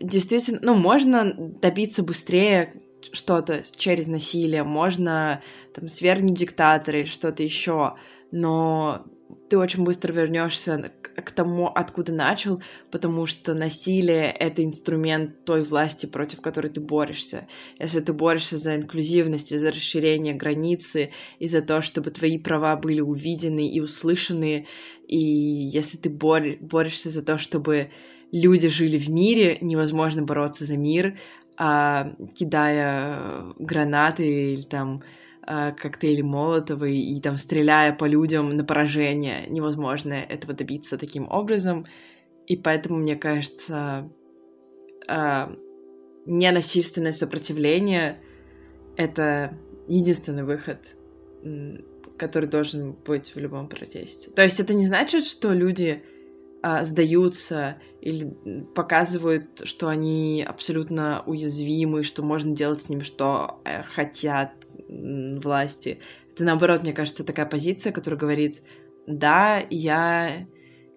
действительно, ну, можно добиться быстрее что-то через насилие, можно там свергнуть диктатора или что-то еще, но ты очень быстро вернешься к тому, откуда начал, потому что насилие — это инструмент той власти, против которой ты борешься. Если ты борешься за инклюзивность, за расширение границы, и за то, чтобы твои права были увидены и услышаны, и если ты бор борешься за то, чтобы люди жили в мире, невозможно бороться за мир, а, кидая гранаты или там э, коктейли Молотова и там стреляя по людям на поражение. Невозможно этого добиться таким образом. И поэтому, мне кажется, э, ненасильственное сопротивление — это единственный выход, который должен быть в любом протесте. То есть это не значит, что люди а, сдаются или показывают, что они абсолютно уязвимы, что можно делать с ними, что э, хотят власти. Это наоборот, мне кажется, такая позиция, которая говорит, да, я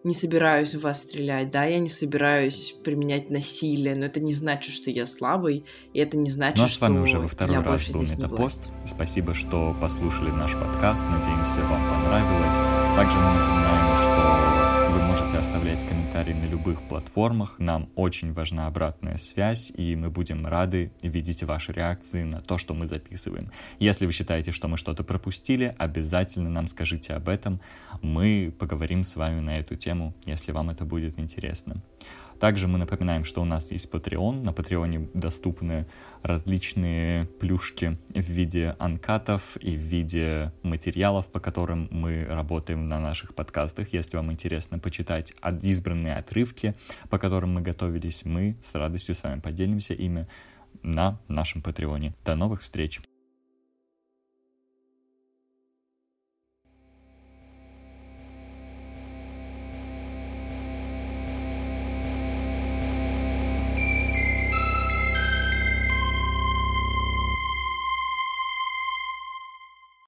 не собираюсь в вас стрелять, да, я не собираюсь применять насилие, но это не значит, что я слабый, и это не значит, ну, а с вами уже во второй раз был Метапост. Спасибо, что послушали наш подкаст, надеемся, вам понравилось. Также мы напоминаем, что можете оставлять комментарии на любых платформах. Нам очень важна обратная связь, и мы будем рады видеть ваши реакции на то, что мы записываем. Если вы считаете, что мы что-то пропустили, обязательно нам скажите об этом. Мы поговорим с вами на эту тему, если вам это будет интересно. Также мы напоминаем, что у нас есть Patreon. На Патреоне доступны различные плюшки в виде анкатов и в виде материалов, по которым мы работаем на наших подкастах. Если вам интересно почитать избранные отрывки, по которым мы готовились, мы с радостью с вами поделимся ими на нашем Патреоне. До новых встреч!